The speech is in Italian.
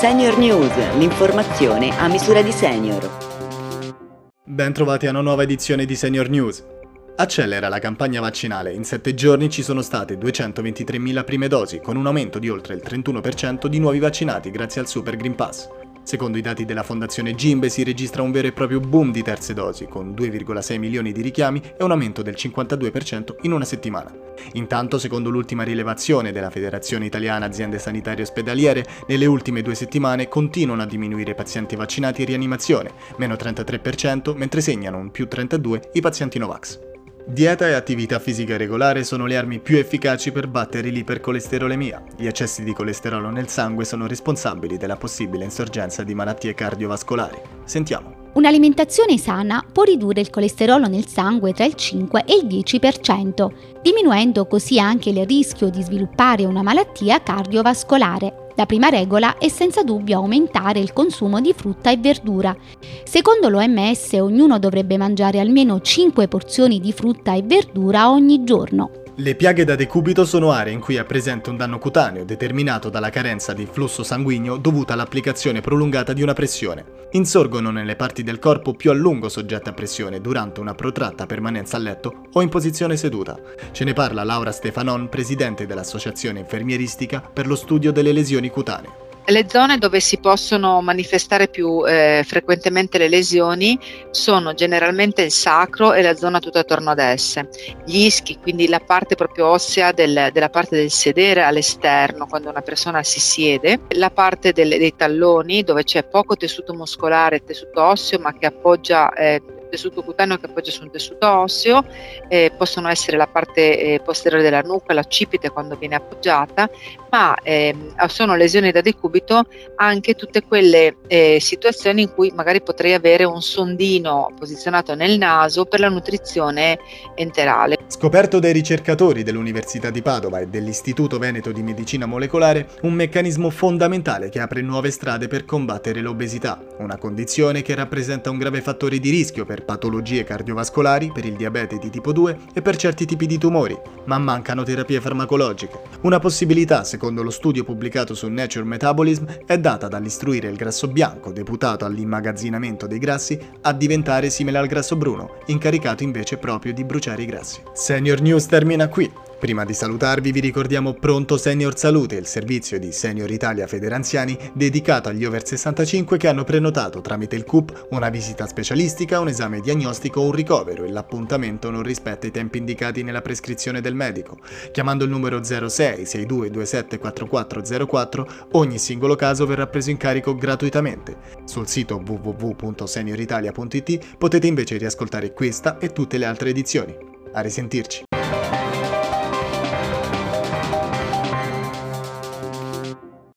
Senior News, l'informazione a misura di senior. Ben trovati a una nuova edizione di Senior News. Accelera la campagna vaccinale. In 7 giorni ci sono state 223.000 prime dosi, con un aumento di oltre il 31% di nuovi vaccinati grazie al Super Green Pass. Secondo i dati della Fondazione Gimbe si registra un vero e proprio boom di terze dosi, con 2,6 milioni di richiami e un aumento del 52% in una settimana. Intanto, secondo l'ultima rilevazione della Federazione Italiana Aziende Sanitarie Ospedaliere, nelle ultime due settimane continuano a diminuire i pazienti vaccinati in rianimazione, meno 33%, mentre segnano un più 32% i pazienti Novax. Dieta e attività fisica regolare sono le armi più efficaci per battere l'ipercolesterolemia. Gli eccessi di colesterolo nel sangue sono responsabili della possibile insorgenza di malattie cardiovascolari. Sentiamo. Un'alimentazione sana può ridurre il colesterolo nel sangue tra il 5 e il 10%, diminuendo così anche il rischio di sviluppare una malattia cardiovascolare. La prima regola è senza dubbio aumentare il consumo di frutta e verdura. Secondo l'OMS ognuno dovrebbe mangiare almeno 5 porzioni di frutta e verdura ogni giorno. Le piaghe da decubito sono aree in cui è presente un danno cutaneo determinato dalla carenza di flusso sanguigno dovuta all'applicazione prolungata di una pressione. Insorgono nelle parti del corpo più a lungo soggette a pressione durante una protratta permanenza a letto o in posizione seduta. Ce ne parla Laura Stefanon, presidente dell'Associazione Infermieristica per lo studio delle lesioni cutanee. Le zone dove si possono manifestare più eh, frequentemente le lesioni sono generalmente il sacro e la zona tutta attorno ad esse. Gli ischi, quindi la parte proprio ossea del, della parte del sedere all'esterno, quando una persona si siede, la parte del, dei talloni dove c'è poco tessuto muscolare e tessuto osseo ma che appoggia eh, tessuto cutaneo che appoggia su un tessuto osseo, eh, possono essere la parte eh, posteriore della nuca, l'accipite quando viene appoggiata, ma ehm, sono lesioni da decubito anche tutte quelle eh, situazioni in cui magari potrei avere un sondino posizionato nel naso per la nutrizione enterale. Scoperto dai ricercatori dell'Università di Padova e dell'Istituto Veneto di Medicina Molecolare, un meccanismo fondamentale che apre nuove strade per combattere l'obesità, una condizione che rappresenta un grave fattore di rischio per patologie cardiovascolari, per il diabete di tipo 2 e per certi tipi di tumori, ma mancano terapie farmacologiche. Una possibilità, secondo lo studio pubblicato su Nature Metabolism, è data dall'istruire il grasso bianco, deputato all'immagazzinamento dei grassi, a diventare simile al grasso bruno, incaricato invece proprio di bruciare i grassi. Senior News termina qui. Prima di salutarvi vi ricordiamo Pronto Senior Salute, il servizio di Senior Italia Federanziani dedicato agli over 65 che hanno prenotato tramite il CUP una visita specialistica, un esame diagnostico o un ricovero e l'appuntamento non rispetta i tempi indicati nella prescrizione del medico. Chiamando il numero 06 6227 4404 ogni singolo caso verrà preso in carico gratuitamente. Sul sito www.senioritalia.it potete invece riascoltare questa e tutte le altre edizioni. A risentirci!